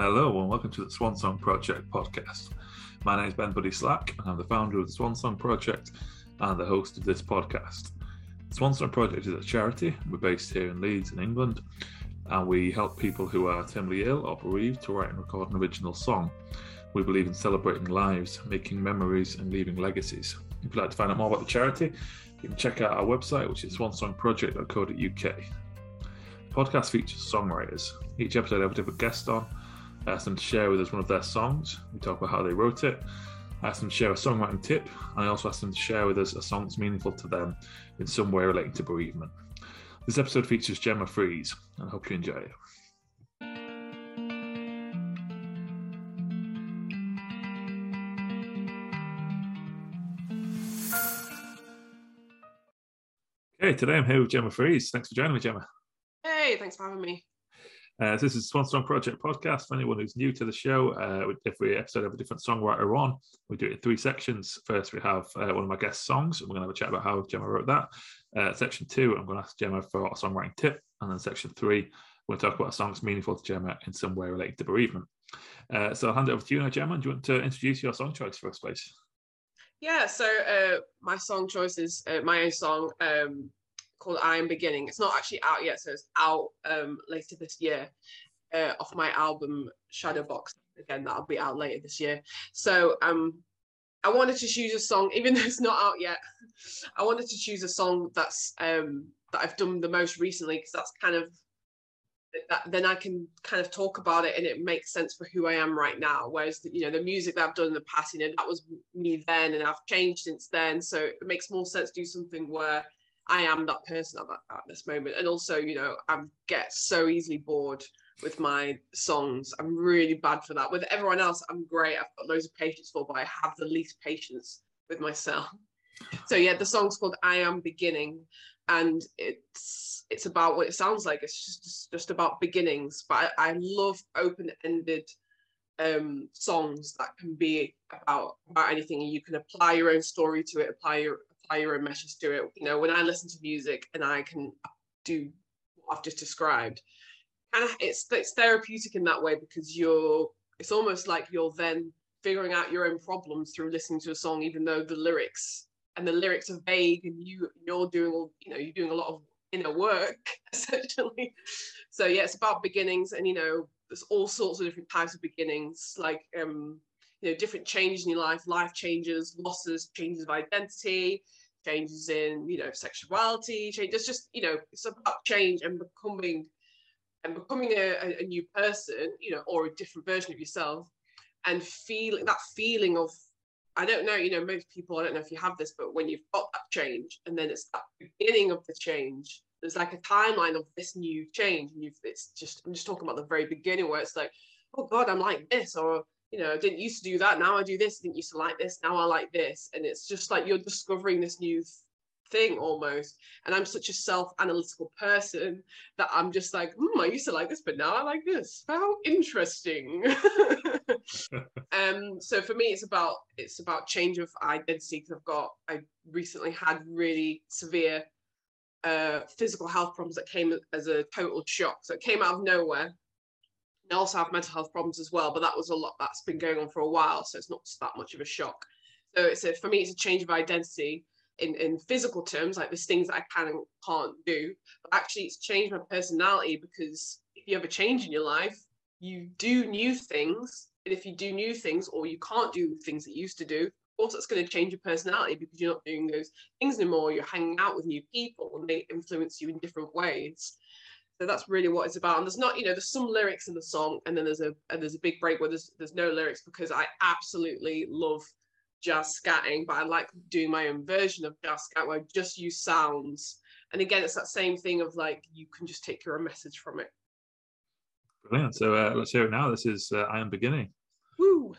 Hello and welcome to the Swan Song Project podcast. My name is Ben Buddy Slack and I'm the founder of the Swan Song Project and the host of this podcast. The Swan Song Project is a charity. We're based here in Leeds in England and we help people who are terminally ill or bereaved to write and record an original song. We believe in celebrating lives, making memories and leaving legacies. If you'd like to find out more about the charity, you can check out our website which is swansongproject.co.uk. The podcast features songwriters. Each episode I have a different guest on I asked them to share with us one of their songs. We talk about how they wrote it. I asked them to share a songwriting tip, and I also asked them to share with us a song that's meaningful to them in some way relating to bereavement. This episode features Gemma Freeze, and I hope you enjoy it. Okay, today I'm here with Gemma Freeze. Thanks for joining me, Gemma. Hey, thanks for having me. Uh, this is Swan Song Project podcast. For anyone who's new to the show, uh, every episode have a different songwriter on. We do it in three sections. First, we have uh, one of my guest songs, and we're going to have a chat about how Gemma wrote that. Uh, section two, I'm going to ask Gemma for a songwriting tip, and then section three, we're going to talk about a song that's meaningful to Gemma in some way related to bereavement. Uh, so I'll hand it over to you now, Gemma. Do you want to introduce your song choice us, please? Yeah, so uh, my song choice is my own song. Um, called I Am Beginning. It's not actually out yet, so it's out um, later this year uh, off my album Shadowbox. Again, that'll be out later this year. So um, I wanted to choose a song, even though it's not out yet. I wanted to choose a song that's um, that I've done the most recently because that's kind of that, then I can kind of talk about it and it makes sense for who I am right now. Whereas the, you know the music that I've done in the past, you know that was me then, and I've changed since then. So it makes more sense to do something where I am that person at, that, at this moment. And also, you know, I get so easily bored with my songs. I'm really bad for that. With everyone else, I'm great. I've got loads of patience for, but I have the least patience with myself. So yeah, the song's called I Am Beginning, and it's it's about what it sounds like. It's just just about beginnings. But I, I love open-ended um, songs that can be about about anything, you can apply your own story to it, apply your your own message to it. You know, when I listen to music and I can do what I've just described, and it's it's therapeutic in that way because you're it's almost like you're then figuring out your own problems through listening to a song, even though the lyrics and the lyrics are vague and you you're doing all you know you're doing a lot of inner work essentially. So yeah, it's about beginnings and you know there's all sorts of different types of beginnings like um you know different changes in your life life changes losses changes of identity changes in you know sexuality change it's just you know it's about change and becoming and becoming a, a, new person you know or a different version of yourself. And feeling that feeling of i don't know you know most people i don't know if you have this but when you've got that change and then it's that beginning of the change there's like a timeline of this new change and you've it's just i'm just talking about the very beginning where it's like oh god i'm like this or you know, I didn't used to do that. Now I do this. I didn't used to like this. Now I like this. And it's just like you're discovering this new thing almost. And I'm such a self-analytical person that I'm just like, hmm, I used to like this, but now I like this. How interesting. um, so for me, it's about it's about change of identity because I've got I recently had really severe uh, physical health problems that came as a total shock. So it came out of nowhere I also have mental health problems as well, but that was a lot that's been going on for a while, so it's not that much of a shock. So it's a, for me, it's a change of identity in, in physical terms, like there's things that I can and can't do. But actually, it's changed my personality because if you have a change in your life, you do new things. And if you do new things or you can't do things that you used to do, of course, it's going to change your personality because you're not doing those things anymore. You're hanging out with new people and they influence you in different ways. So that's really what it's about. And there's not, you know, there's some lyrics in the song, and then there's a and there's a big break where there's there's no lyrics because I absolutely love jazz scatting, but I like doing my own version of jazz scat where I just use sounds. And again, it's that same thing of like you can just take your own message from it. Brilliant. So uh, let's hear it now. This is uh, I am beginning. Woo.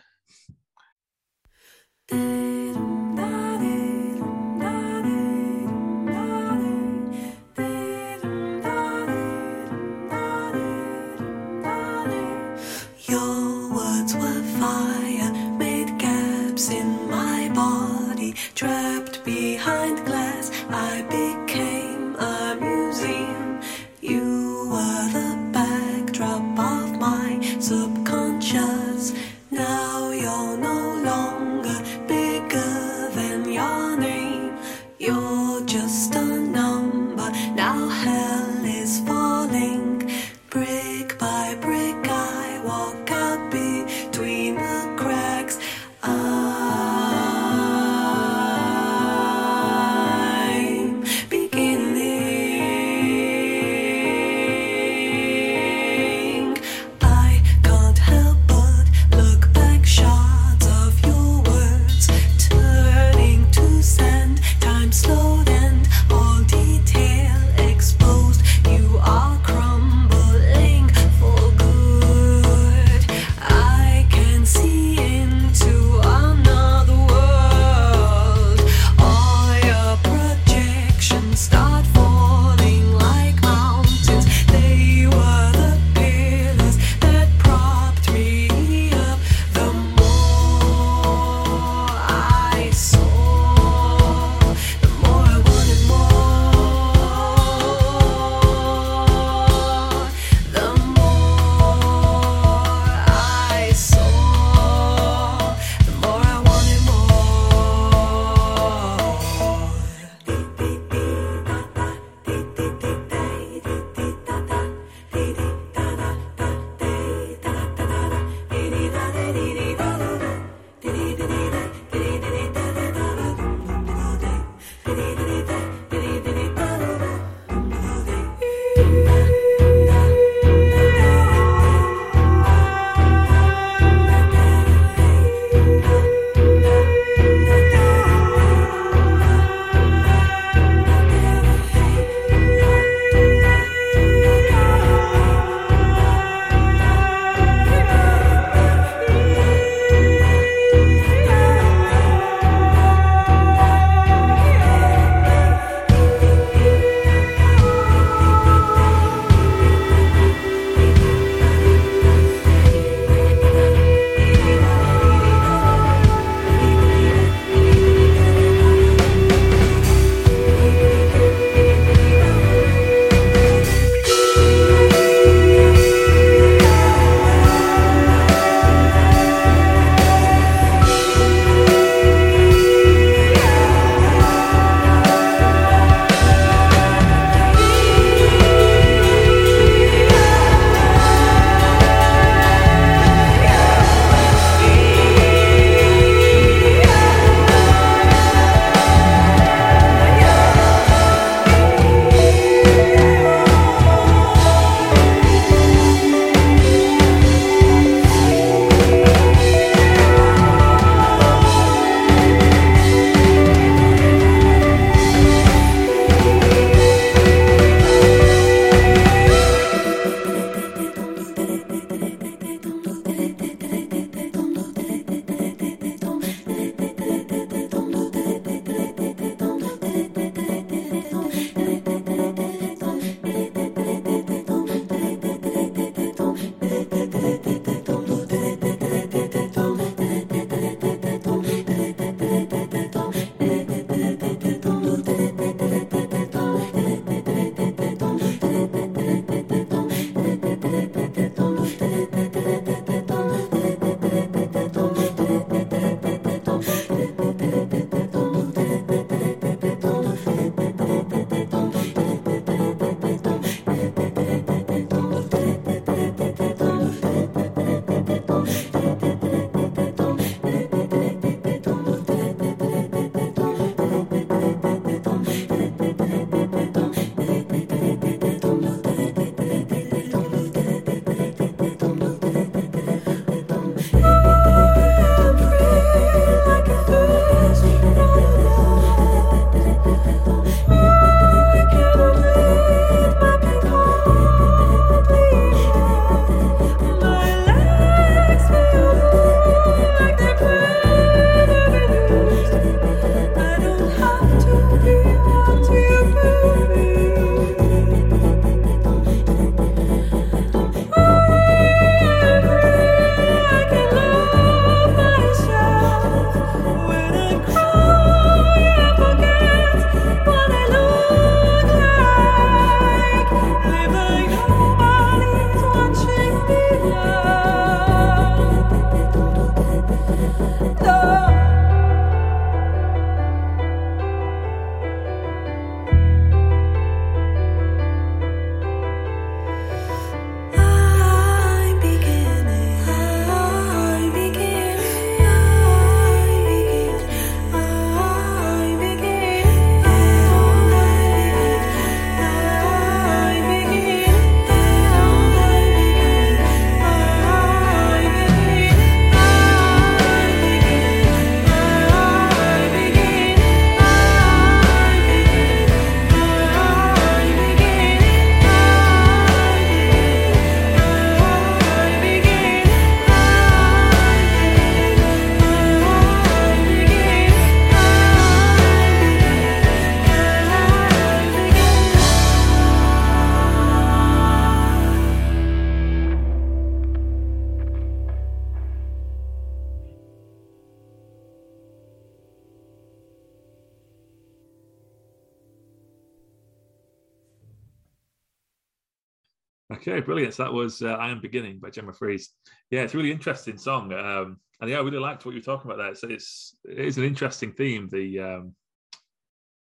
Okay, brilliant. So that was uh, I Am Beginning by Gemma Fries. Yeah, it's a really interesting song. Um, and yeah, I really liked what you were talking about there. So it's it is an interesting theme, the um,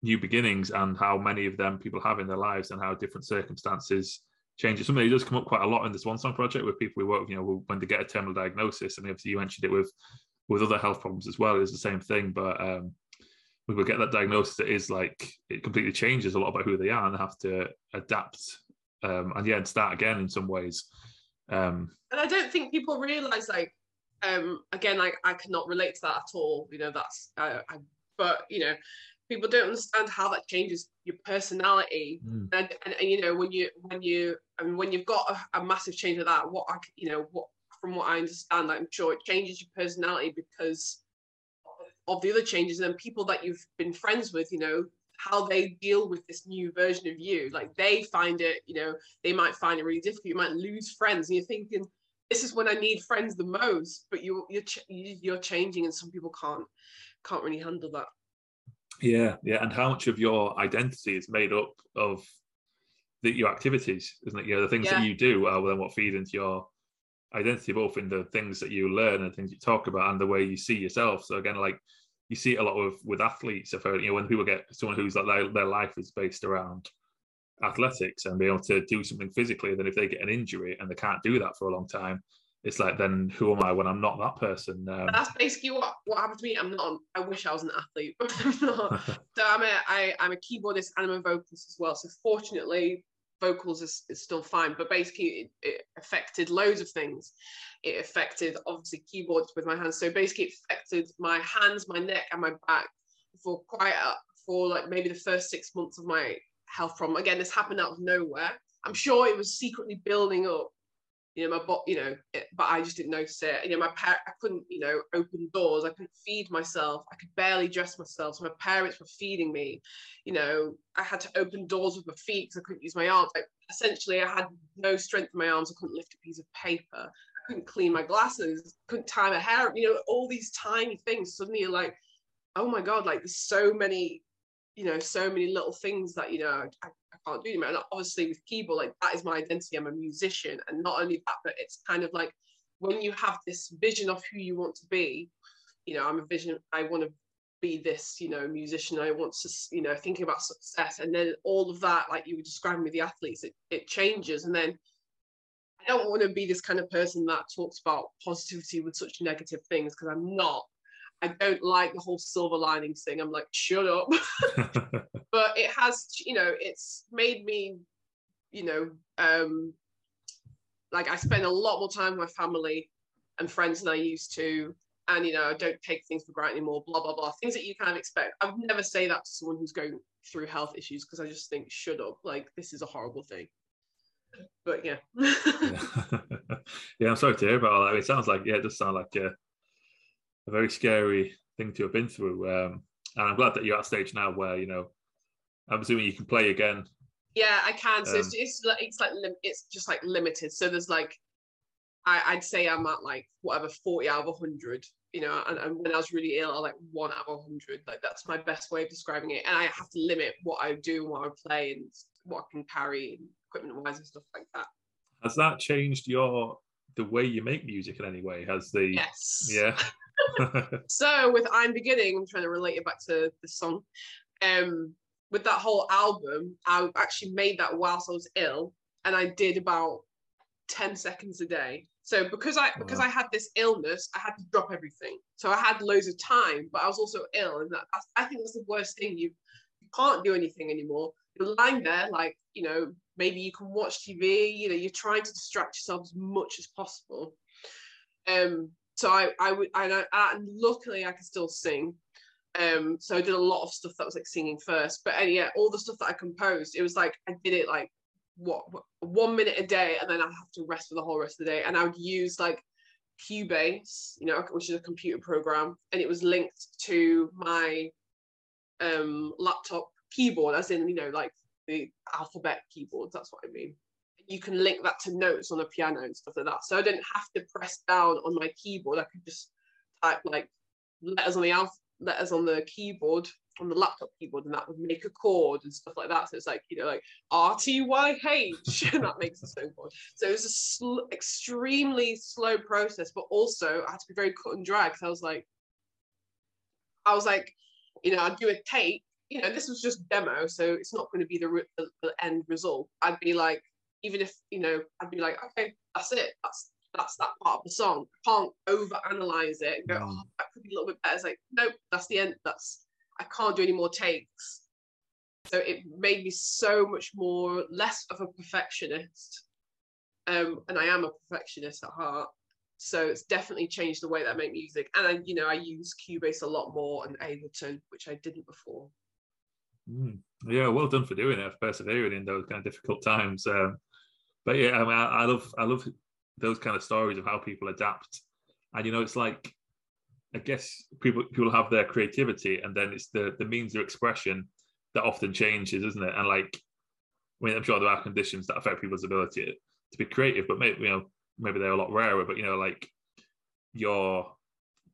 new beginnings and how many of them people have in their lives and how different circumstances change it. Something that does come up quite a lot in this Swan Song project with people we work with, you know, when they get a terminal diagnosis. And obviously you mentioned it with with other health problems as well, it's the same thing. But um, when we get that diagnosis, it is like it completely changes a lot about who they are and they have to adapt um, and yeah, and start again in some ways. Um, and I don't think people realize like um, again, like I cannot relate to that at all. You know, that's I, I, but you know, people don't understand how that changes your personality mm. and, and, and, you know when you when you I mean when you've got a, a massive change of that what I you know what from what I understand I'm sure it changes your personality because of the other changes and people that you've been friends with you know how they deal with this new version of you like they find it you know they might find it really difficult you might lose friends and you're thinking this is when I need friends the most but you you're you're changing and some people can't can't really handle that yeah, yeah, and how much of your identity is made up of the, your activities, isn't it? You know, the things yeah. that you do are then what feed into your identity, both in the things that you learn and things you talk about, and the way you see yourself. So again, like you see it a lot with with athletes. I've you know, when people get someone who's like their, their life is based around athletics and be able to do something physically, then if they get an injury and they can't do that for a long time, it's like then who am I when I'm not that person? Um, that's basically what what happened to me. I'm not. I wish I was an athlete, but I'm not. so I'm a I, I'm a keyboardist and I'm a vocalist as well. So fortunately, vocals is, is still fine. But basically, it, it, affected loads of things. It affected obviously keyboards with my hands. So basically, it affected my hands, my neck, and my back for quite a, for like maybe the first six months of my health problem. Again, this happened out of nowhere. I'm sure it was secretly building up you know, my bot, you know, it, but I just didn't notice it. You know, my par- I couldn't, you know, open doors. I couldn't feed myself. I could barely dress myself. So my parents were feeding me. You know, I had to open doors with my feet because I couldn't use my arms. Like, essentially, I had no strength in my arms. I couldn't lift a piece of paper. I couldn't clean my glasses. Couldn't tie my hair. You know, all these tiny things. Suddenly, you're like, oh my god, like there's so many you know so many little things that you know I can't do anymore and obviously with keyboard like that is my identity i'm a musician. And not only that but it's kind of like when you have this vision of who you want to be you know i'm a vision i want to be this you know musician i want to you know thinking about success. And then all of that like you were describing with the athletes it, it changes. And then i don't want to be this kind of person that talks about positivity with such negative things because i'm not I don't like the whole silver linings thing. I'm like, shut up. but it has, you know, it's made me, you know, um, like I spend a lot more time with my family and friends than I used to. And, you know, I don't take things for granted anymore, blah, blah, blah. Things that you kind of expect. I would never say that to someone who's going through health issues because I just think, shut up. Like, this is a horrible thing. But yeah. yeah. yeah, I'm sorry to hear about all that. It sounds like, yeah, it does sound like, yeah a very scary thing to have been through. Um, and I'm glad that you're at a stage now where you know, I'm assuming you can play again. Yeah, I can. So um, it's, it's like it's like it's just like limited. So there's like, I, I'd say I'm at like whatever 40 out of 100. You know, and, and when I was really ill, I like one out of 100. Like that's my best way of describing it. And I have to limit what I do, what I play, and what I can carry, equipment wise, and stuff like that. Has that changed your the way you make music in any way? Has the yes, yeah. so with I'm Beginning, I'm trying to relate it back to the song. Um, with that whole album, I actually made that whilst I was ill, and I did about 10 seconds a day. So because I because wow. I had this illness, I had to drop everything. So I had loads of time, but I was also ill, and that, I think that's the worst thing. You, you can't do anything anymore. You're lying there, like you know, maybe you can watch TV. You know, you're trying to distract yourself as much as possible. Um, so I I would I, I and luckily I could still sing. Um, so I did a lot of stuff that was like singing first, but yeah, all the stuff that I composed, it was like I did it like what, what one minute a day, and then I have to rest for the whole rest of the day. And I would use like Cubase, you know, which is a computer program, and it was linked to my um laptop keyboard, as in you know like the alphabet keyboards. That's what I mean you can link that to notes on a piano and stuff like that. So I didn't have to press down on my keyboard. I could just type like letters on the alph- letters on the keyboard on the laptop keyboard and that would make a chord and stuff like that. So it's like, you know, like RTYH, and that makes a song chord. So it was a sl- extremely slow process, but also I had to be very cut and dry because I was like, I was like, you know, I'd do a take, you know, this was just demo, so it's not going to be the, re- the end result. I'd be like, even if, you know, I'd be like, okay, that's it. That's that's that part of the song. I can't over analyze it and go, oh, that could be a little bit better. It's like, nope, that's the end. That's I can't do any more takes. So it made me so much more less of a perfectionist. Um, and I am a perfectionist at heart. So it's definitely changed the way that I make music. And I, you know, I use Cubase a lot more and Ableton, which I didn't before. Mm. Yeah, well done for doing it, for persevering in those kind of difficult times. Um, but yeah, I mean, I, I love, I love those kind of stories of how people adapt. And you know, it's like I guess people people have their creativity, and then it's the the means of expression that often changes, isn't it? And like, I mean, I'm sure there are conditions that affect people's ability to be creative, but maybe you know maybe they're a lot rarer. But you know, like your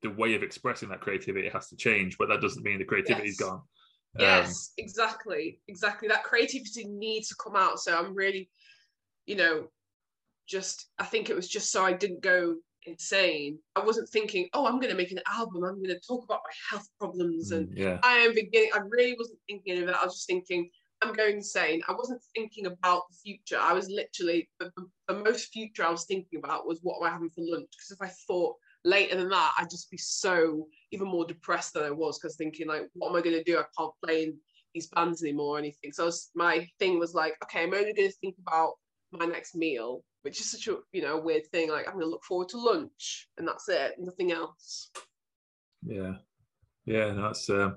the way of expressing that creativity has to change, but that doesn't mean the creativity's yes. gone. Yes, um, exactly, exactly. That creativity needs to come out. So I'm really, you know, just I think it was just so I didn't go insane. I wasn't thinking, oh, I'm going to make an album. I'm going to talk about my health problems, and mm, yeah. I am beginning. I really wasn't thinking of it. I was just thinking, I'm going insane. I wasn't thinking about the future. I was literally the, the most future I was thinking about was what am I having for lunch? Because if I thought later than that, I'd just be so even more depressed than I was. Because thinking like, what am I going to do? I can't play in these bands anymore or anything. So was, my thing was like, okay, I'm only going to think about my next meal which is such a you know weird thing. Like I'm gonna look forward to lunch, and that's it, nothing else. Yeah, yeah, that's uh,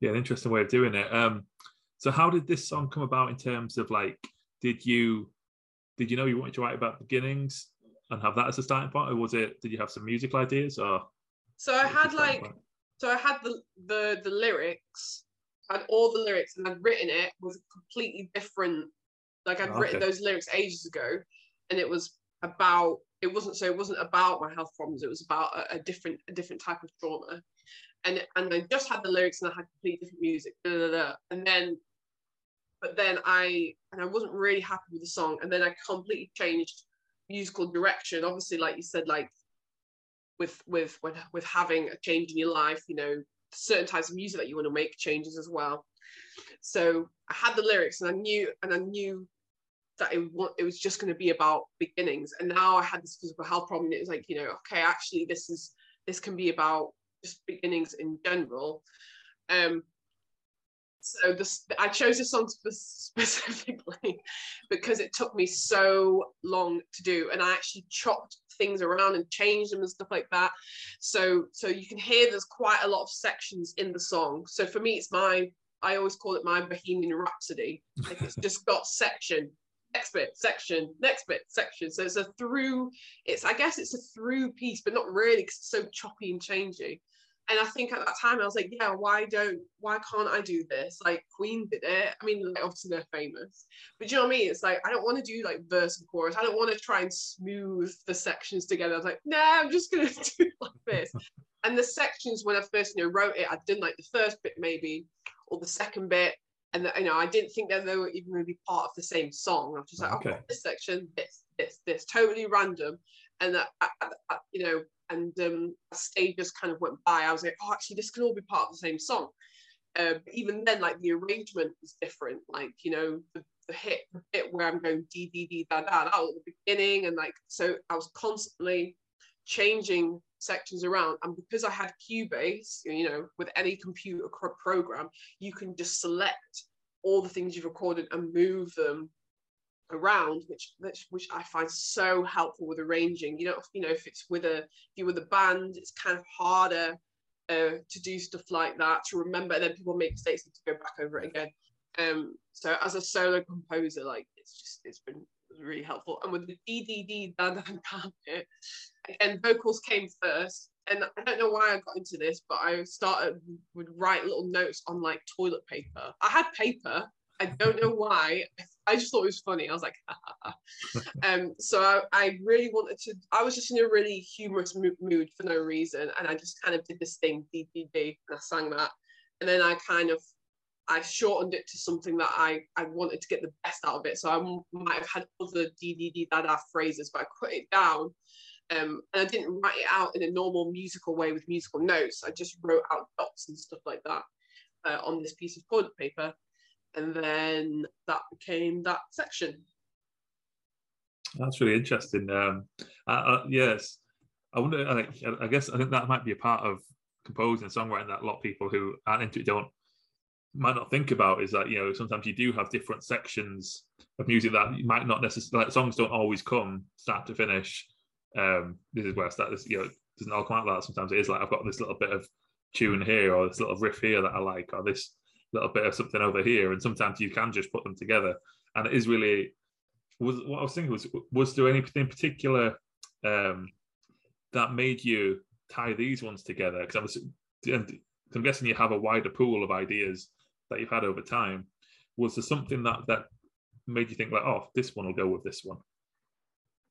yeah, an interesting way of doing it. Um, so how did this song come about in terms of like, did you did you know you wanted to write about beginnings and have that as a starting point, or was it did you have some musical ideas or? So I had like, point? so I had the the the lyrics, I had all the lyrics, and I'd written it was a completely different. Like I'd oh, okay. written those lyrics ages ago, and it was about it wasn't so it wasn't about my health problems it was about a, a different a different type of trauma and and I just had the lyrics and I had completely different music blah, blah, blah. and then but then I and I wasn't really happy with the song and then I completely changed musical direction obviously like you said like with with with, with having a change in your life you know certain types of music that you want to make changes as well so I had the lyrics and I knew and I knew that it, it was just going to be about beginnings. And now i had this physical health problem it was like you know okay actually this is this can be about just beginnings in general. Um so this i chose this song specifically because it took me so long to do and i actually chopped things around and changed them and stuff like that. So so you can hear there's quite a lot of sections in the song. So for me it's my I always call it my Bohemian Rhapsody. Like it's just got section next bit section next bit section. So it's a through it's i guess it's a through piece but not really because it's so choppy and changing and i think at that time i was like yeah why don't why can't i do this? Like queen did it. I mean like, obviously they're famous. But you know what i mean? It's like i don't want to do like verse and chorus. I don't want to try and smooth the sections together. I was like nah i'm just gonna do like this. And the sections when i first you know wrote it i'd done like the first bit maybe or the second bit and you know I didn't think that they were even really part of the same song. I was just like, okay. oh, this section, this, this, this, totally random, and that you know, and um, as stages kind of went by, I was like, oh, actually, this can all be part of the same song. Uh, but even then, like the arrangement was different. Like you know, the, the hit the bit where I'm going d d d da da that was the beginning, and like so I was constantly changing sections around. And because I had Cubase, you know, with any computer program, you can just select all the things you've recorded and move them around, which which, which I find so helpful with arranging. You know, you know, if it's with a if you're with a band, it's kind of harder uh, to do stuff like that to remember. And then people make mistakes and to go back over it again. Um, so as a solo composer, like it's just it's been really helpful. And with the DDD Dan bit, and vocals came first. And I don't know why I got into this, but I started would write little notes on like toilet paper. I had paper. I don't know why. I just thought it was funny. I was like, um. So I, I, really wanted to. I was just in a really humorous mood for no reason, and I just kind of did this thing, DDD, and I sang that. and then I kind of I shortened it to something that I, I wanted to get the best out of it. So I might have had other DDD dada phrases, but I cut it down. Um, and I didn't write it out in a normal musical way with musical notes. I just wrote out dots and stuff like that uh, on this piece of toilet paper. And then that became that section. That's really interesting. Um, uh, uh, yes, I wonder. I, guess I think that might be a part of composing songwriting that a lot of people who aren't into it don't might not think about is that you know sometimes you do have different sections of music that you might not necessarily like songs don't always come start to finish. Um, this is where I start this. You know, it doesn't all come out like that. Sometimes it is like I've got this little bit of tune here or this little riff here that I like or this little bit of something over here, and sometimes you can just put them together. And it is really was what I was thinking was was there anything in particular um, that made you tie these ones together? Because I I'm guessing you have a wider pool of ideas that you've had over time. Was there something that that made you think like, oh, this one will go with this one?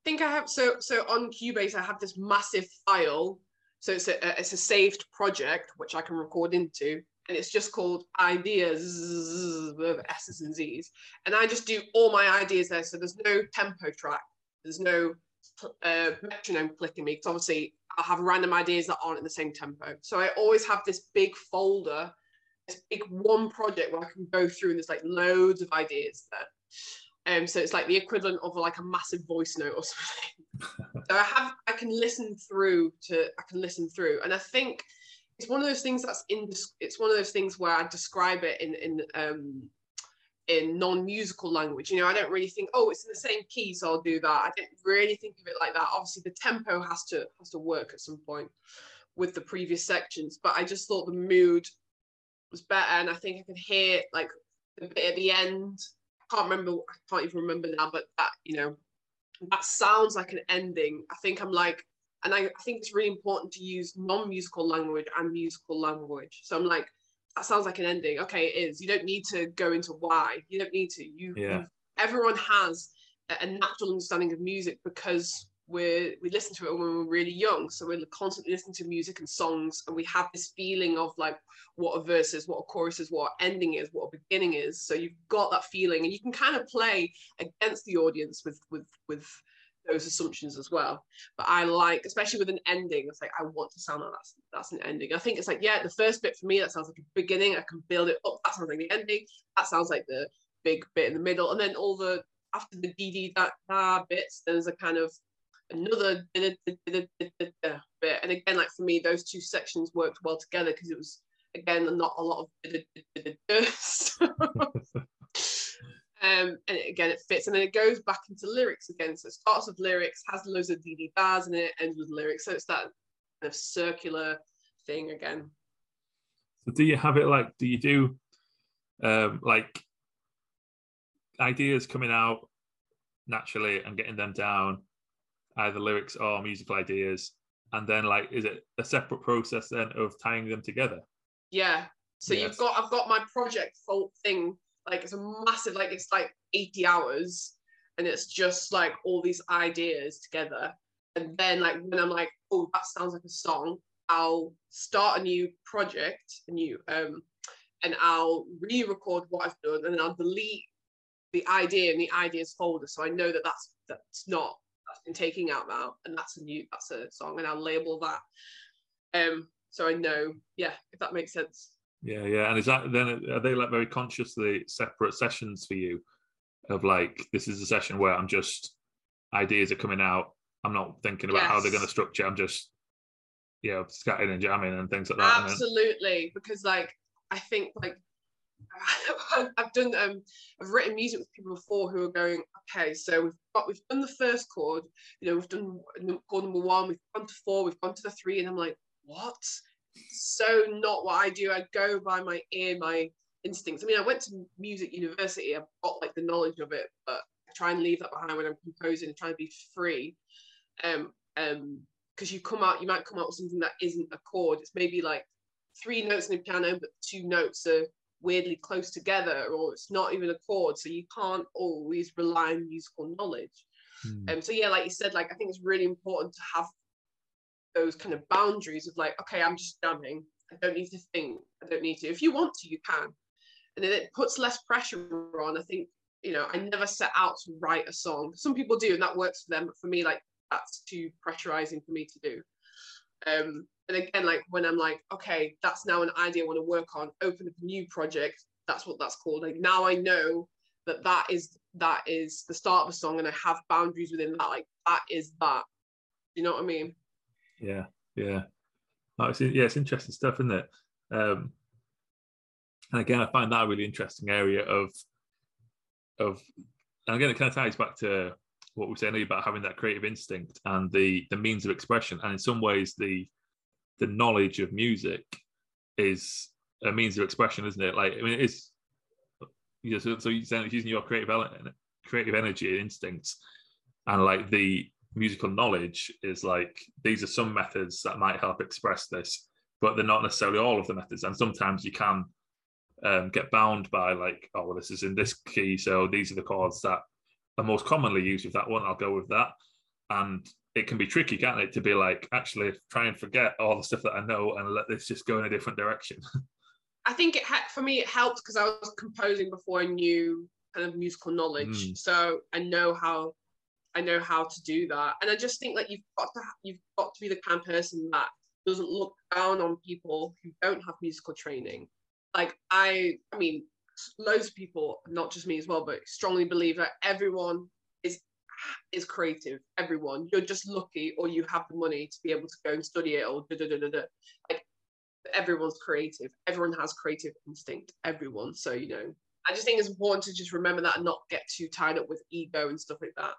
I think I have so so on Cubase I have this massive file. So it's a it's a saved project which I can record into, and it's just called ideas with S's and Z's, and I just do all my ideas there. So there's no tempo track, there's no uh, metronome clicking me because obviously I'll have random ideas that aren't in the same tempo. So I always have this big folder this big one project where I can go through and there's like loads of ideas there. Um, so it's like the equivalent of like a massive voice note or something. so I have I can listen through to I can listen through, and I think it's one of those things that's in it's one of those things where I describe it in in um in non-musical language. You know, I don't really think, oh, it's in the same key, so I'll do that. I didn't really think of it like that. Obviously, the tempo has to has to work at some point with the previous sections, but I just thought the mood was better, and I think I could hear like the bit at the end. I can't remember. I can't even remember now, but that you know, that sounds like an ending. I think I'm like, and I, I think it's really important to use non-musical language and musical language. So I'm like, that sounds like an ending. Okay, it is. You don't need to go into why. You don't need to. You, yeah. everyone has a natural understanding of music because we we listen to it when we're really young. So we're constantly listening to music and songs and we have this feeling of like what a verse is what a chorus is what ending is what a beginning is. So you've got that feeling and you can kind of play against the audience with with with those assumptions as well. But i like especially with an ending it's like i want to sound like that's that's an ending. I think it's like yeah the first bit for me that sounds like a beginning i can build it up that sounds like the ending that sounds like the big bit in the middle. And then all the after the dd that, that bits there's a kind of another bit. And again, like for me, those two sections worked well together because it was again not a lot of um, and again, it fits, and then it goes back into lyrics again. So it starts with lyrics, has loads of DD bars in it, ends with lyrics. So it's that kind of circular thing again. So do you have it like? Do you do um, like ideas coming out naturally and getting them down, either lyrics or musical ideas and then like is it a separate process then of tying them together? Yeah. So yes. you've got i've got my project fault thing like it's a massive like it's like 80 hours and it's just like all these ideas together. And then like when i'm like oh that sounds like a song i'll start a new project a new um and i'll re-record what i've done and then i'll delete the idea in the ideas folder so i know that that's that's not that's been taking out now, and that's a new that's a song, and I'll label that. Um, so I know, yeah, if that makes sense. Yeah, yeah, and is that then are they like very consciously separate sessions for you? Of like, this is a session where I'm just ideas are coming out. I'm not thinking about yes. how they're going to structure. I'm just, yeah, scatting and jamming and things like that. Absolutely, because like I think like I've done um I've written music with people before who are going okay so we've got we've done the first chord you know we've done chord number one we've gone to four we've gone to the three and I'm like what? So not what I do I go by my ear my instincts. I mean I went to music university I've got like the knowledge of it but I try and leave that behind when I'm composing and trying to be free um um because you come out you might come out with something that isn't a chord. It's maybe like three notes in the piano but two notes are weirdly close together or it's not even a chord so you can't always rely on musical knowledge mm. um, so yeah like you said like i think it's really important to have those kind of boundaries of like okay i'm just jamming I don't need to think. I don't need to. If you want to, you can. And then it puts less pressure on. I think, you know, I never set out to write a song. Some people do, and that works for them. But for me, like, that's too pressurizing for me to do. Um, and again, like when I'm like, okay, that's now an idea I want to work on, open up a new project. That's what that's called. Like now I know that that is that is the start of a song, and I have boundaries within that. Like that is that. You know what I mean? Yeah, yeah. Oh, it's, yeah, it's interesting stuff, isn't it? Um, and again, I find that a really interesting area of of. And again, it kind of ties back to what we were saying about having that creative instinct and the the means of expression, and in some ways, the the knowledge of music is a means of expression, isn't it? Like, I mean, it's you know, so, so you're saying using your creative creative energy and instincts, and like the musical knowledge is like these are some methods that might help express this, but they're not necessarily all of the methods. And sometimes you can um, get bound by like, oh, well, this is in this key, so these are the chords that are most commonly used with that one. I'll go with that, and it can be tricky, can't it, to be like actually try and forget all the stuff that I know and let this just go in a different direction. I think it ha- for me it helped because I was composing before I knew kind of musical knowledge, mm. so I know how I know how to do that. And I just think that you've got to you've got to be the kind of person that doesn't look down on people who don't have musical training. Like I, I mean, loads of people, not just me as well, but strongly believe that everyone is creative. Everyone, you're just lucky, or you have the money to be able to go and study it, or da da da da da. Like everyone's creative. Everyone has creative instinct. Everyone. So you know, I just think it's important to just remember that and not get too tied up with ego and stuff like that.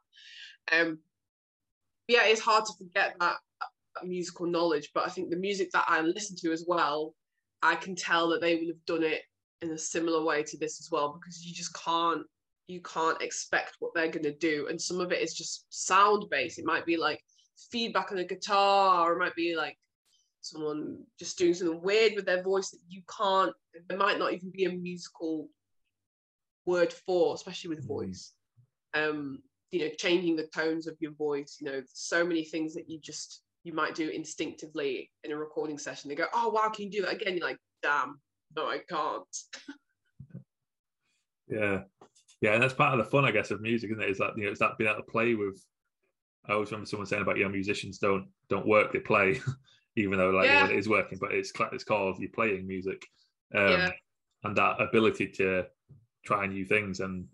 Um, yeah, it's hard to forget that, that musical knowledge, but I think the music that I listen to as well, I can tell that they would have done it in a similar way to this as well because you just can't you can't expect what they're going to do. And some of it is just sound based it might be like feedback on a guitar or it might be like someone just doing something weird with their voice that you can't there might not even be a musical word for especially with mm. voice. Um you know changing the tones of your voice you know so many things that you just you might do instinctively in a recording session. They go oh wow can you do that again? You're like damn no i can't. Yeah yeah that's part of the fun i guess of music isn't it is that you know it's that being able to play with i always remember someone saying about you know musicians don't don't work they play even though like yeah. it is working but it's it's called you're playing music um, yeah. and that ability to try new things and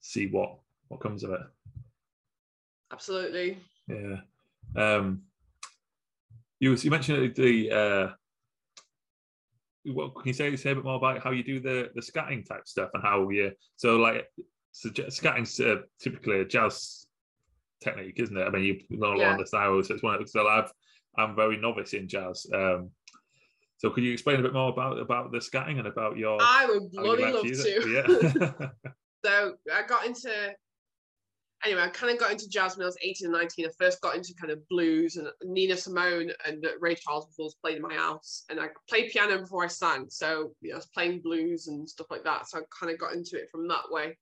see what what comes of it absolutely. Yeah. Um, you you mentioned the. Uh, what can you say say a bit more about how you do the the scatting type stuff and how you so like so scatting's uh, typically a jazz technique, isn't it? I mean, you know a lot of the styles. So it's one. Of, so I've I'm very novice in jazz. Um, so could you explain a bit more about about the scatting and about your? I would bloody love to. to. Yeah. so I got into anyway, I kind of got into jazz when I was 18 and 19. I first got into kind of blues and Nina Simone and Ray Charles was played in my house. And I played piano before I sang. So you know, I was playing blues and stuff like that. So I kind of got into it from that way.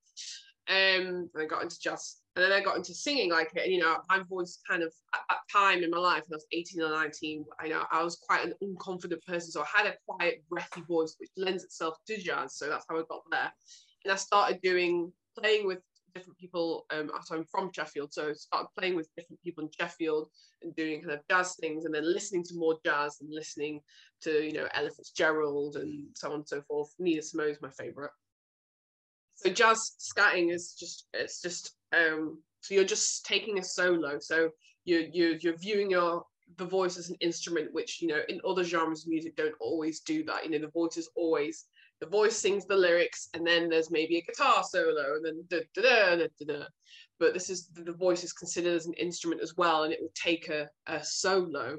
Um, and I got into jazz. And then I got into singing like it. And, you know, my voice kind of at that time in my life, when I was 18 or 19, I know I was quite an unconfident person. So I had a quiet, breathy voice, which lends itself to jazz. So that's how I got there. And I started doing playing with different people. Um, so I'm from Sheffield, so I started playing with different people in Sheffield and doing kind of jazz things, and then listening to more jazz and listening to you know Ella Fitzgerald and so on and so forth. Nina Simone is my favorite. So jazz scatting is just it's just um, so you're just taking a solo. So you're you're you're viewing your the voice as an instrument, which you know in other genres of music don't always do that. You know the voice is always the voice sings the lyrics and then there's maybe a guitar solo and then da, da, da, da, da. but this is the voice is considered as an instrument as well and it will take a, a solo.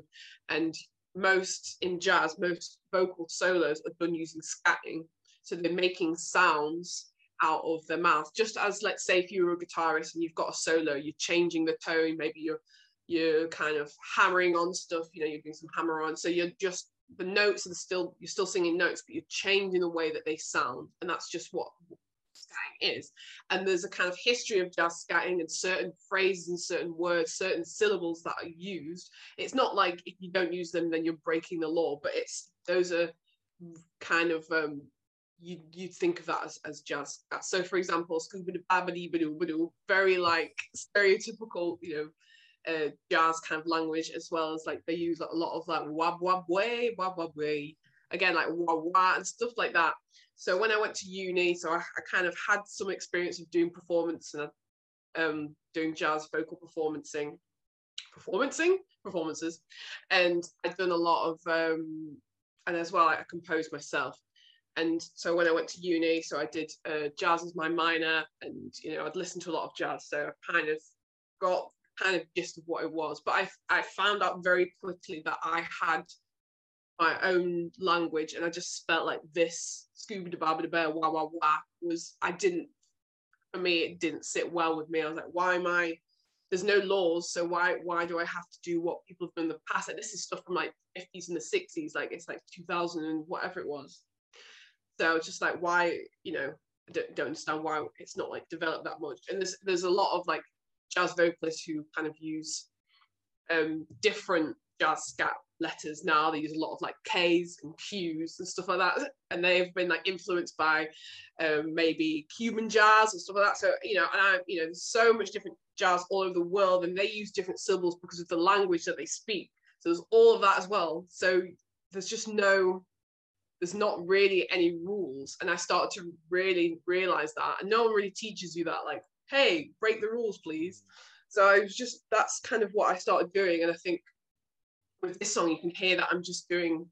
And most in jazz most vocal solos are done using scatting. So they're making sounds out of their mouth. Just as let's say if you were a guitarist and you've got a solo you're changing the tone maybe you're you're kind of hammering on stuff you know you're doing some hammer on so you're just the notes are still you're still singing notes but you're changing the way that they sound and that's just what scatting is and there's a kind of history of jazz scatting and certain phrases and certain words certain syllables that are used it's not like if you don't use them then you're breaking the law but it's those are kind of um, you you'd think of that as, as jazz. So, for example, very like stereotypical, you know, uh, jazz kind of language, as well as like they use a lot of like wab wab way, wab wab way, again like wah wah and stuff like that. So when I went to uni, so I, I kind of had some experience of doing performance and um, doing jazz vocal performancing, performancing performances, and I'd done a lot of um, and as well I composed myself. And so when I went to uni, so I did uh, jazz as my minor, and you know I'd listened to a lot of jazz, so I kind of got kind of gist of what it was. But I I found out very quickly that I had my own language, and I just felt like this Scooby Doo Baba Bear wah wah wah was I didn't for me it didn't sit well with me. I was like, why am I? There's no laws, so why why do I have to do what people have done in the past? Like this is stuff from like 50s and the 60s, like it's like 2000 and whatever it was. So it's just like why you know I don't, don't understand why it's not like developed that much. And there's there's a lot of like jazz vocalists who kind of use um, different jazz scat letters now. They use a lot of like K's and Q's and stuff like that. And they've been like influenced by um, maybe Cuban jazz and stuff like that. So, you know, and I, you know, there's so much different jazz all over the world and they use different syllables because of the language that they speak. So there's all of that as well. So there's just no, there's not really any rules. And I started to really realize that. And no one really teaches you that, like, hey, break the rules, please. So I was just, that's kind of what I started doing. And I think with this song, you can hear that I'm just doing,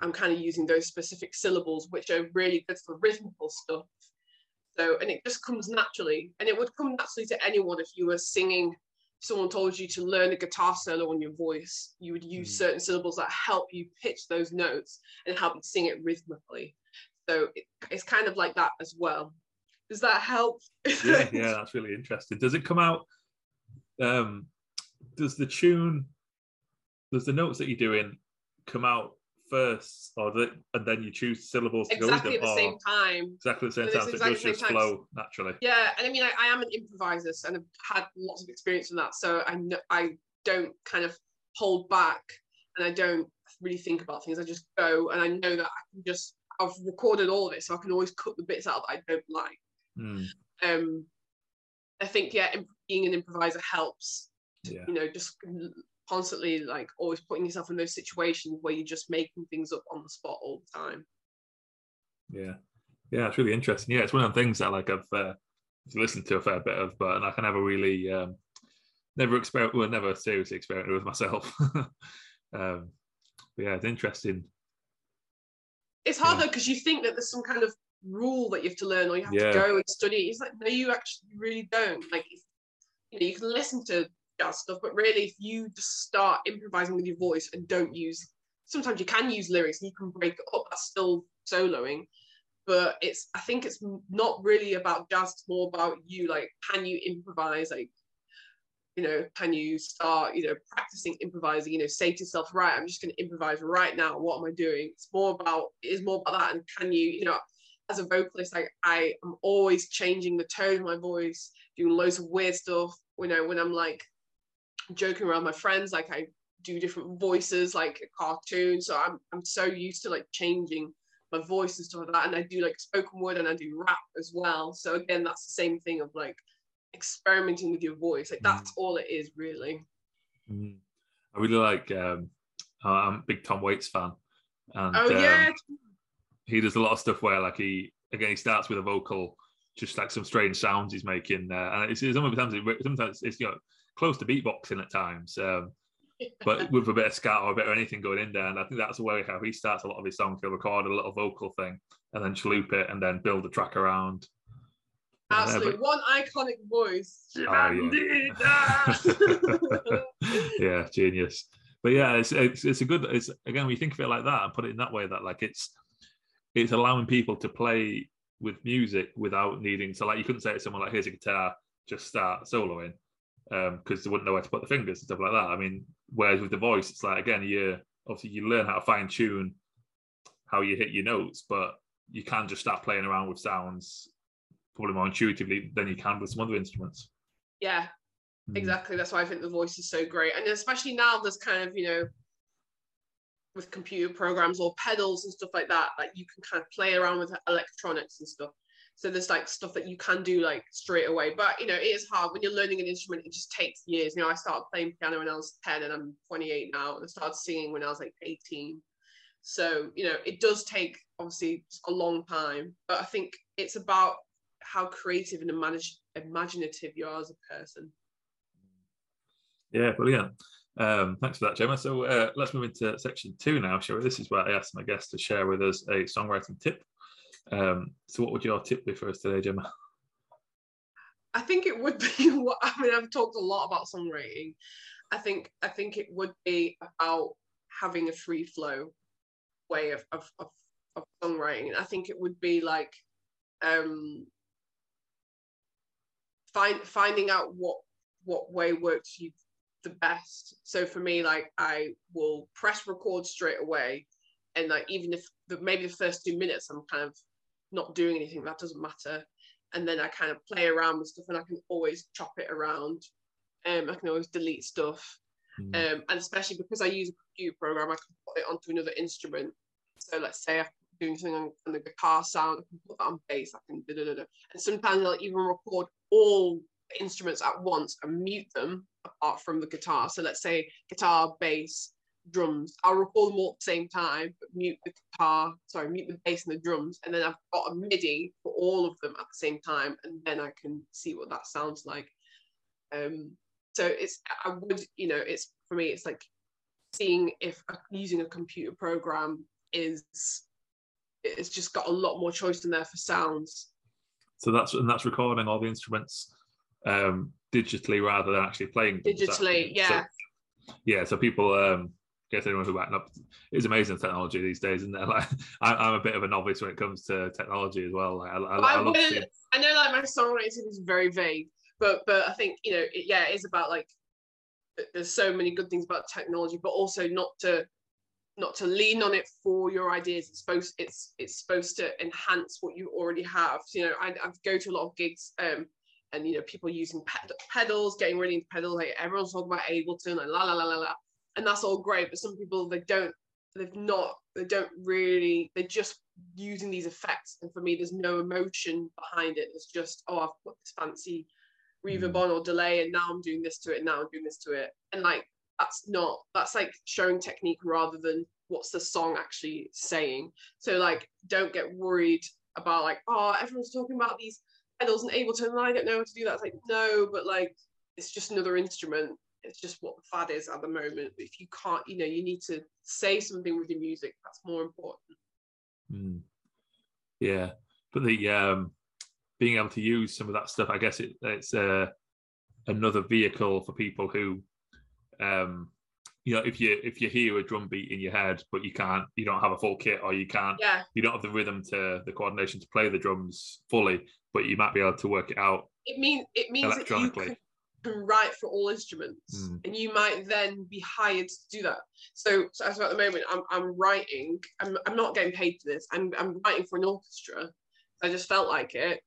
I'm kind of using those specific syllables, which are really good for rhythmical stuff. So, and it just comes naturally. And it would come naturally to anyone if you were singing, someone told you to learn a guitar solo on your voice, you would use mm. certain syllables that help you pitch those notes and help you sing it rhythmically. So it, it's kind of like that as well. Does that help? yeah, yeah, that's really interesting. Does it come out? Um, does the tune does the notes that you're doing come out first, or the, and then you choose syllables to exactly go with them, at the same time. Exactly the same time. So exactly it does just time. flow naturally. Yeah, and I mean, I, I, am an improviser, and I've had lots of experience in that, so I know I don't kind of hold back, and I don't really think about things. I just go, and I know that I can just. I've recorded all of it, so I can always cut the bits out that I don't like. Mm. Um, I think yeah, being an improviser helps. Yeah. You know, just constantly like always putting yourself in those situations where you're just making things up on the spot all the time. Yeah, yeah, it's really interesting. Yeah, it's one of the things that like I've uh, listened to a fair bit of, but and I can never really um, never experiment, well, never seriously experimented with myself. um, but yeah, it's interesting. It's hard yeah. though because you think that there's some kind of rule that you have to learn or you have yeah. to go and study. It's like no, you actually really don't. Like you know, you can listen to jazz stuff, but really, if you just start improvising with your voice and don't use, sometimes you can use lyrics and you can break it up. That's still soloing, but it's. I think it's not really about jazz. It's more about you. Like, can you improvise? Like, you know, can you start, you know, practicing improvising? You know, say to yourself, right, I'm just going to improvise right now. What am I doing? It's more about. It is more about that. And can you, you know, as a vocalist, like I am always changing the tone of my voice, doing loads of weird stuff. You know, when I'm like joking around my friends like i do different voices like a cartoon so i'm i'm so used to like changing my voice and stuff like that and i do like spoken word and i do rap as well so again that's the same thing of like experimenting with your voice like that's mm. all it is really mm. i really like um i'm a big tom waits fan and oh yeah um, he does a lot of stuff where like he again he starts with a vocal just like some strange sounds he's making uh, and it's, it's sometimes, it, sometimes it's you know close to beatboxing at times. Um, but with a bit of scat or a bit of anything going in there. And I think that's the way how he starts a lot of his songs. He'll record a little vocal thing and then loop it and then build a track around. Absolutely. But... One iconic voice. Oh, yeah. yeah, genius. But yeah, it's, it's it's a good it's again when you think of it like that and put it in that way that like it's it's allowing people to play with music without needing to like you couldn't say to someone like here's a guitar, just start soloing um, because um, they wouldn't know where to put the fingers and stuff like that. I mean, whereas with the voice, it's like again, you obviously you learn how to fine tune how you hit your notes, but you can just start playing around with sounds probably more intuitively than you can with some other instruments. Yeah, mm. exactly. That's why I think the voice is so great, and especially now there's kind of you know with computer programs or pedals and stuff like that. Like you can kind of play around with electronics and stuff. So there's like stuff that you can do like straight away. But you know, it is hard when you're learning an instrument. It just takes years. You know, I started playing piano when I was 10 and I'm 28 now. And I started singing when I was like 18. So, you know, it does take obviously a long time. But I think it's about how creative and imaginative you are as a person. Yeah, brilliant. Um, thanks for that, Gemma. So uh, let's move into section two now, shall we? This is where I asked my guests to share with us a songwriting tip. Um, so, what would your tip be for us today, Gemma? I think it would be what I mean. I've talked a lot about songwriting. I think I think it would be about having a free flow way of of, of, of songwriting. I think it would be like um, find finding out what what way works you the best. So for me, like I will press record straight away, and like even if the, maybe the first two minutes I'm kind of not doing anything, that doesn't matter. And then I kind of play around with stuff, and I can always chop it around. Um, I can always delete stuff, mm. um, and especially because I use a computer program, I can put it onto another instrument. So let's say I'm doing something on, on the guitar sound, I can put that on bass. I can da da da. And sometimes I'll even record all instruments at once and mute them apart from the guitar. So let's say guitar, bass, drums. I'll record them all at the same time, but mute the guitar, sorry, mute the bass and the drums, and then I've got a MIDI for all of them at the same time, and then I can see what that sounds like. Um, so it's I would, you know, it's for me, it's like seeing if using a computer program is it's just got a lot more choice in there for sounds. So that's and that's recording all the instruments um, digitally rather than actually playing digitally. Yeah. So, yeah. So people, um, I guess anyone who up, it's amazing technology these days, and they're like I'm a bit of a novice when it comes to technology as well. Like, I, I, I, love seeing... I know like my songwriting is very vague, but but I think you know it, yeah, it is about like there's so many good things about technology, but also not to not to lean on it for your ideas. It's supposed it's it's supposed to enhance what you already have. So, you know, I, I go to a lot of gigs um, and you know people using ped- pedals, getting really into pedals. Like everyone's talking about Ableton, like la la la la la, and that's all great. But some people they don't, they've not, they don't really, they're just using these effects. And for me, there's no emotion behind it. It's just oh, I've put this fancy reverb mm. on or delay, and now I'm doing this to it. And now I'm doing this to it, and like that's not that's like showing technique rather than what's the song actually saying. So like, don't get worried about like oh everyone's talking about these pedals and Ableton and I don't know how to do that. It's like, no, but like it's just another instrument. It's just what the fad is at the moment. If you can't, you know, you need to say something with your music. That's more important. Mm. Yeah, but the um, being able to use some of that stuff, I guess it, it's uh, another vehicle for people who um, you know if you if you hear a drum beat in your head but you can't you don't have a full kit or you can't yeah. you don't have the rhythm to the coordination to play the drums fully but you might be able to work it out it means it means that you can, can write for all instruments mm. and you might then be hired to do that. So, so as at the moment i'm, I'm writing I'm, I'm not getting paid for this. I'm, I'm writing for an orchestra. I just felt like it.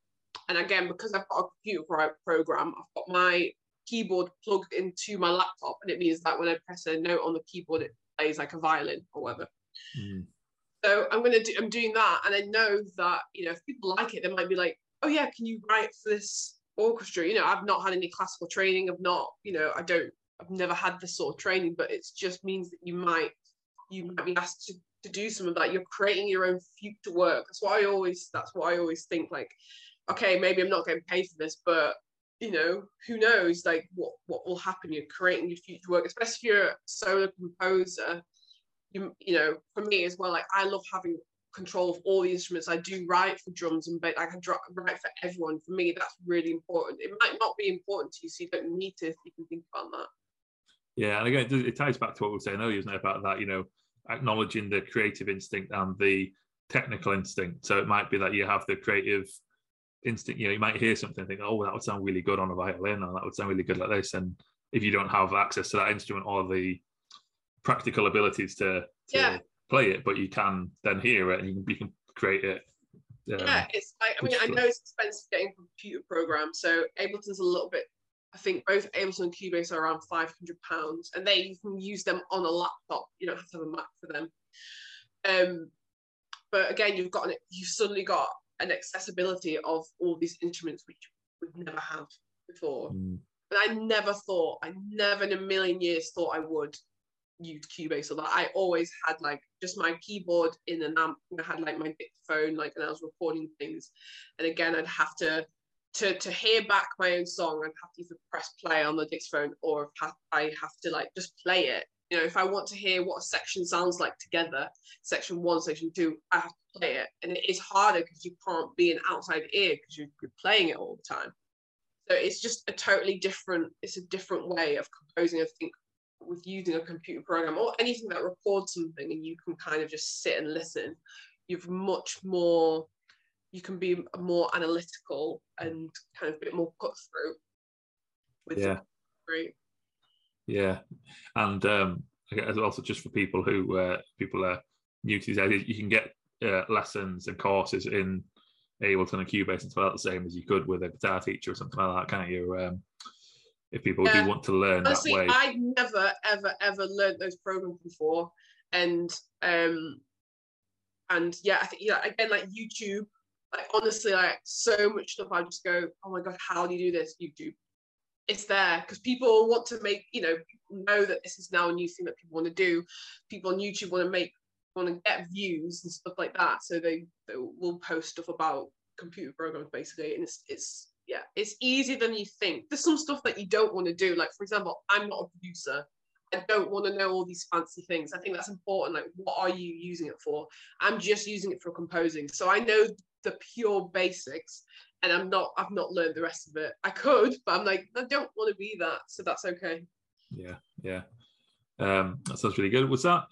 And again because i've got a computer program i've got my keyboard plugged into my laptop, and it means that when I press a note on the keyboard, it plays like a violin or whatever. Mm. So I'm gonna do I'm doing that, and I know that you know if people like it, they might be like, oh yeah, can you write for this orchestra? You know, I've not had any classical training. I've not, you know, I don't, I've never had this sort of training, but it just means that you might you might be asked to, to do some of that. You're creating your own future work. That's what I always that's what I always think like, okay, maybe I'm not getting paid for this, but you know, who knows like what what will happen? You're creating your future work, especially if you're a solo composer. You you know, for me as well, like I love having control of all the instruments. I do write for drums and bass. I can write for everyone. For me, that's really important. It might not be important to you, so you don't need to. You can think about that. Yeah, and again, it ties back to what we were saying earlier, isn't it, about that? You know, acknowledging the creative instinct and the technical instinct. So it might be that you have the creative instinct, you know, you might hear something and think, oh, that would sound really good on a violin, or that would sound really good like this. And if you don't have access to that instrument or the practical abilities to, to yeah. play it, but you can then hear it and you can, you can create it. Um, yeah, it's like I mean I know it's expensive getting a computer program, so Ableton's a little bit I think both Ableton and Cubase are around five hundred pounds, and they you can use them on a laptop. You don't have to have a Mac for them. Um, but again, you've got an, you've suddenly got an accessibility of all these instruments which we've never had before. Mm. But I never thought, I never in a million years thought I would use Cubase or that. I always had like just my keyboard in an amp. I had like my dictaphone, like, and I was recording things. And again, I'd have to to to hear back my own song. I'd have to either press play on the dictaphone or I have to like just play it. You know, if I want to hear what a section sounds like together, section one, section two, I have to play it, and it is harder because you can't be an outside ear because you're, playing it all the time. So it's just a totally different. It's a different way of composing. I think with using a computer program or anything that records something and you can kind of just sit and listen you've much more you can be more analytical and kind of a bit more cut through with yeah great yeah and um also just for people who uh, people are new to these ideas, you can get uh, lessons and courses in Ableton and Cubase and about the same as you could with a guitar teacher or something like that, can't you? Um, if people yeah. do want to learn Honestly, that way. I'd never, ever, ever learned those programs before, and um, and yeah, I think yeah, again, like YouTube, like honestly, like so much stuff. I just go, oh my god, how do you do this? YouTube, it's there because people want to make, you know, know that this is now a new thing that people want to do. People on YouTube want to make, want to get views and stuff like that, so they, they will post stuff about computer programs basically, and it's it's yeah, it's easier than you think. There's some stuff that you don't want to do. Like, for example, I'm not a producer. I don't want to know all these fancy things. I think that's important. Like, what are you using it for? I'm just using it for composing. So I know the pure basics and I'm not, I've not learned the rest of it. I could, but I'm like, I don't want to be that. So that's okay. Yeah. Yeah. Um, that sounds really good. Was that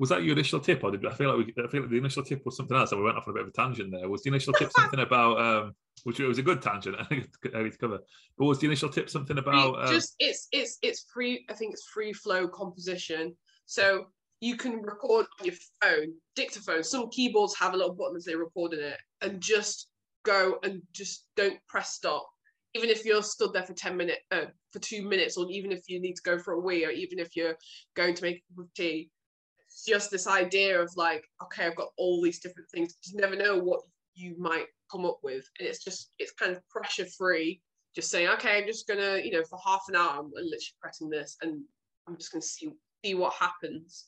was that your initial tip, or did I feel like we, I feel like the initial tip was something else, and we went off on a bit of a tangent there. Was the initial tip something about um, which it was a good tangent, I think I need to cover. But was the initial tip something about um... just it's it's it's free? I think it's free flow composition. So you can record on your phone, dictaphone. Some keyboards have a little button as they record in it, and just go and just don't press stop. Even if you're stood there for ten minutes, uh, for two minutes, or even if you need to go for a wee, or even if you're going to make a cup of tea, It's just this idea of like, okay, I've got all these different things. You never know what you might come up with, and it's just it's kind of pressure free. Just saying, okay, I'm just gonna, you know, for half an hour, I'm literally pressing this, and I'm just gonna see see what happens.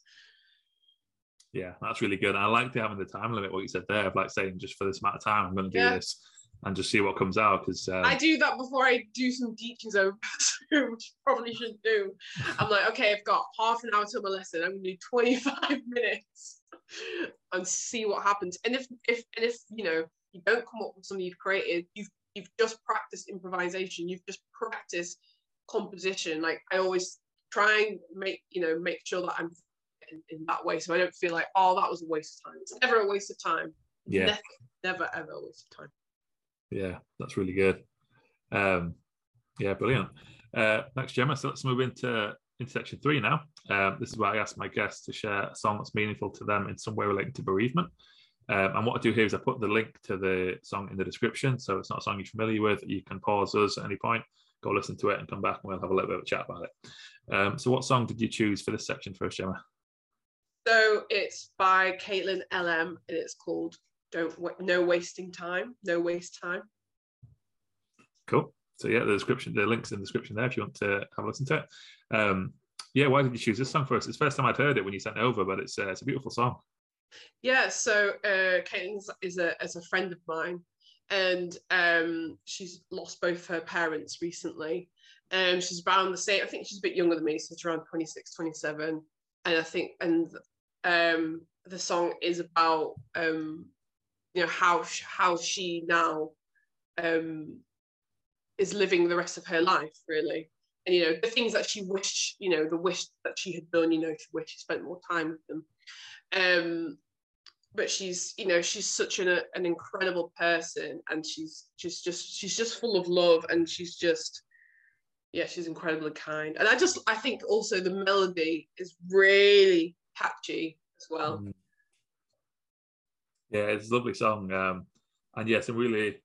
Yeah, that's really good. I like the having the time limit. What you said there, of like saying just for this amount of time, I'm going to do yeah. this and just see what comes out. Because uh, I do that before I do some teaching over, which probably shouldn't do. I'm like, okay, I've got half an hour to my lesson. I'm going to do 25 minutes and see what happens. And if if and if you know you don't come up with something you've created, you've you've just practiced improvisation. You've just practiced composition. Like I always try and make you know make sure that I'm in, in that way, so I don't feel like oh that was a waste of time. It's never a waste of time. Yeah. Never, never ever a waste of time. Yeah, that's really good. Um, yeah, brilliant. Uh, next, Gemma. So let's move into into section three now. Um, this is where I ask my guests to share a song that's meaningful to them in some way relating to bereavement. Um, and what I do here is I put the link to the song in the description. So it's not a song you're familiar with. You can pause us at any point, go listen to it, and come back, and we'll have a little bit of a chat about it. Um, so, what song did you choose for this section first, Gemma? So it's by Caitlin LM, and it's called don't no wasting time, no waste time. Cool. So yeah, the description, the links in the description there if you want to have a listen to it. Um, yeah, why did you choose this song for us? It's the first time I'd heard it when you sent it over, but it's uh, it's a beautiful song. Yeah, so uh, Caitlin is a is a friend of mine, and um, she's lost both her parents recently. Um, she's around the same. I think she's a bit younger than me, so it's around 26, 27. and I think and um, the song is about um, you know how how she now um, is living the rest of her life really. And you know the things that she wished you know the wish that she had done you know she wished she spent more time with them. Um but she's you know she's such an, an incredible person and she's just just she's just full of love and she's just yeah she's incredibly kind. And i just i think also the melody is really catchy as well mm. Yeah, it's a lovely song, um, and yeah, some really,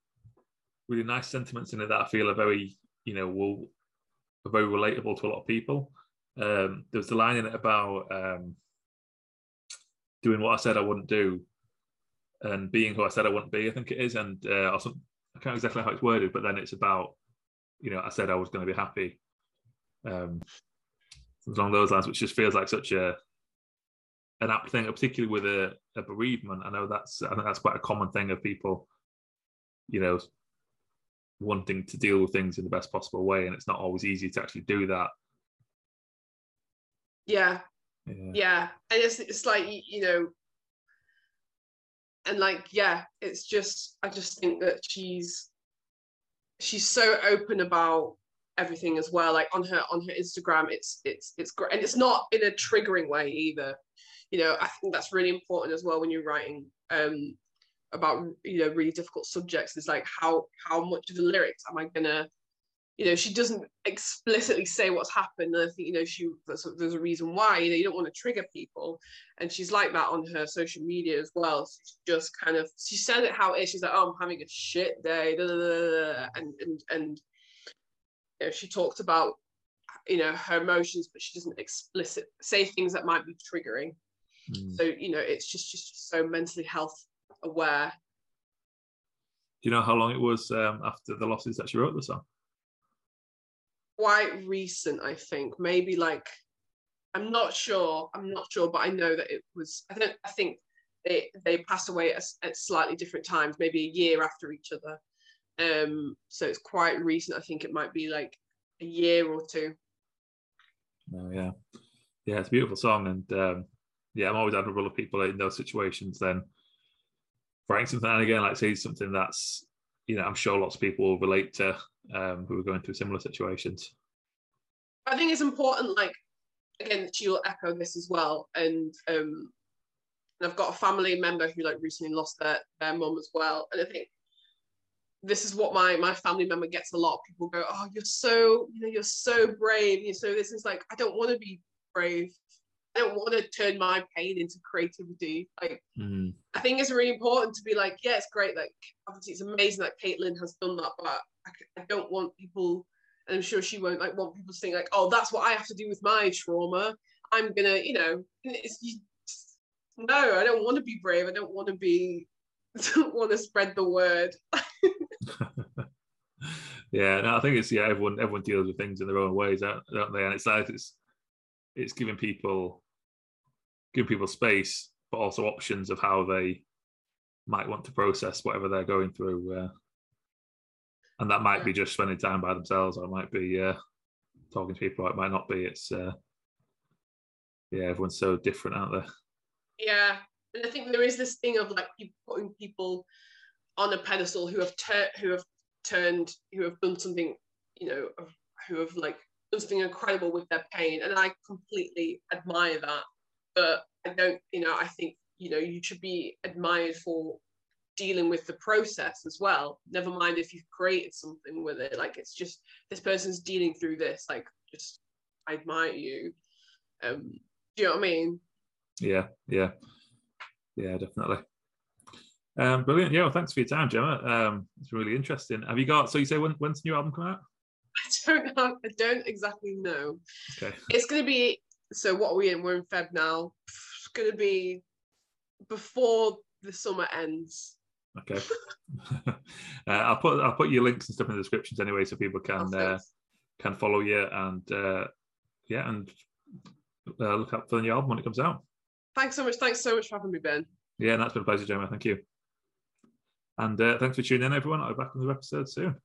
really nice sentiments in it that I feel are very, you know, will are very relatable to a lot of people. Um, there was the line in it about um, doing what I said I wouldn't do and being who I said I wouldn't be. I think it is, and uh, I can't exactly how it's worded, but then it's about you know I said I was going to be happy. Um, along those lines, which just feels like such a an apt thing, particularly with a, a bereavement. I know that's I think that's quite a common thing of people, you know, wanting to deal with things in the best possible way, and it's not always easy to actually do that. Yeah, yeah, yeah. and it's it's like you know, and like yeah, it's just I just think that she's she's so open about everything as well like on her on her instagram it's it's it's great and it's not in a triggering way either you know i think that's really important as well when you're writing um about you know really difficult subjects is like how how much of the lyrics am i gonna you know she doesn't explicitly say what's happened. And i think you know she there's a, reason why you know you don't want to trigger people. And she's like that on her social media as well. So she just kind of she said it how it is. She's like oh i'm having a shit day. Da, da, da, and and and you know, she talked about you know her emotions but she doesn't explicit say things that might be triggering mm. so you know it's just just so mentally health aware do you know how long it was um, after the losses that she wrote the song quite recent i think maybe like i'm not sure i'm not sure but i know that it was i don't i think they they passed away at, at slightly different times maybe a year after each other um, so it's quite recent. I think it might be like a year or two. Oh yeah, yeah, it's a beautiful song, and um, yeah, I'm always admirable of people in those situations. Then writing something and again, like say something that's you know I'm sure lots of people will relate to um, who are going through similar situations. I think it's important. Like again, she'll echo this as well, and um, and I've got a family member who like recently lost their their mum as well, and I think this is what my my family member gets a lot. People go, "Oh, you're so you know you're so brave." You so this is like I don't want to be brave. I don't want to turn my pain into creativity. Like mm. I think it's really important to be like, yeah, it's great. Like obviously it's amazing that Caitlin has done that, but I, I don't want people, and I'm sure she won't like want people to think like, oh, that's what I have to do with my trauma. I'm gonna, you know, you, no, I don't want to be brave. I don't want to be, don't want to spread the word. yeah, no, I think it's yeah. Everyone everyone deals with things in their own ways, don't, they? And it's like it's it's giving people giving people space, but also options of how they might want to process whatever they're going through. Uh, and that might be just spending time by themselves, or it might be uh, talking to people. Or it might not be. It's uh, yeah, everyone's so different, aren't they? Yeah, and I think there is this thing of like putting people on a pedestal who have tur- who have turned who have done something you know who have like something incredible with their pain and i completely admire that but i don't you know i think you know you should be admired for dealing with the process as well never mind if you've created something with it like it's just this person's dealing through this like just i admire you um do you know what i mean yeah yeah yeah definitely um, brilliant. Yeah, well, thanks for your time, Gemma. Um, it's really interesting. Have you got? So you say when, when's the new album come out? I don't know. I don't exactly know. Okay. It's going to be. So what are we in? We're in Feb now. It's going to be before the summer ends. Okay. uh, I'll put I'll put your links and stuff in the descriptions anyway, so people can uh, can follow you and uh, yeah, and uh, look out for the new album when it comes out. Thanks so much. Thanks so much for having me, Ben. Yeah, that's been a pleasure, Gemma. Thank you. And uh, thanks for tuning in, everyone. I'll be back on the episode soon.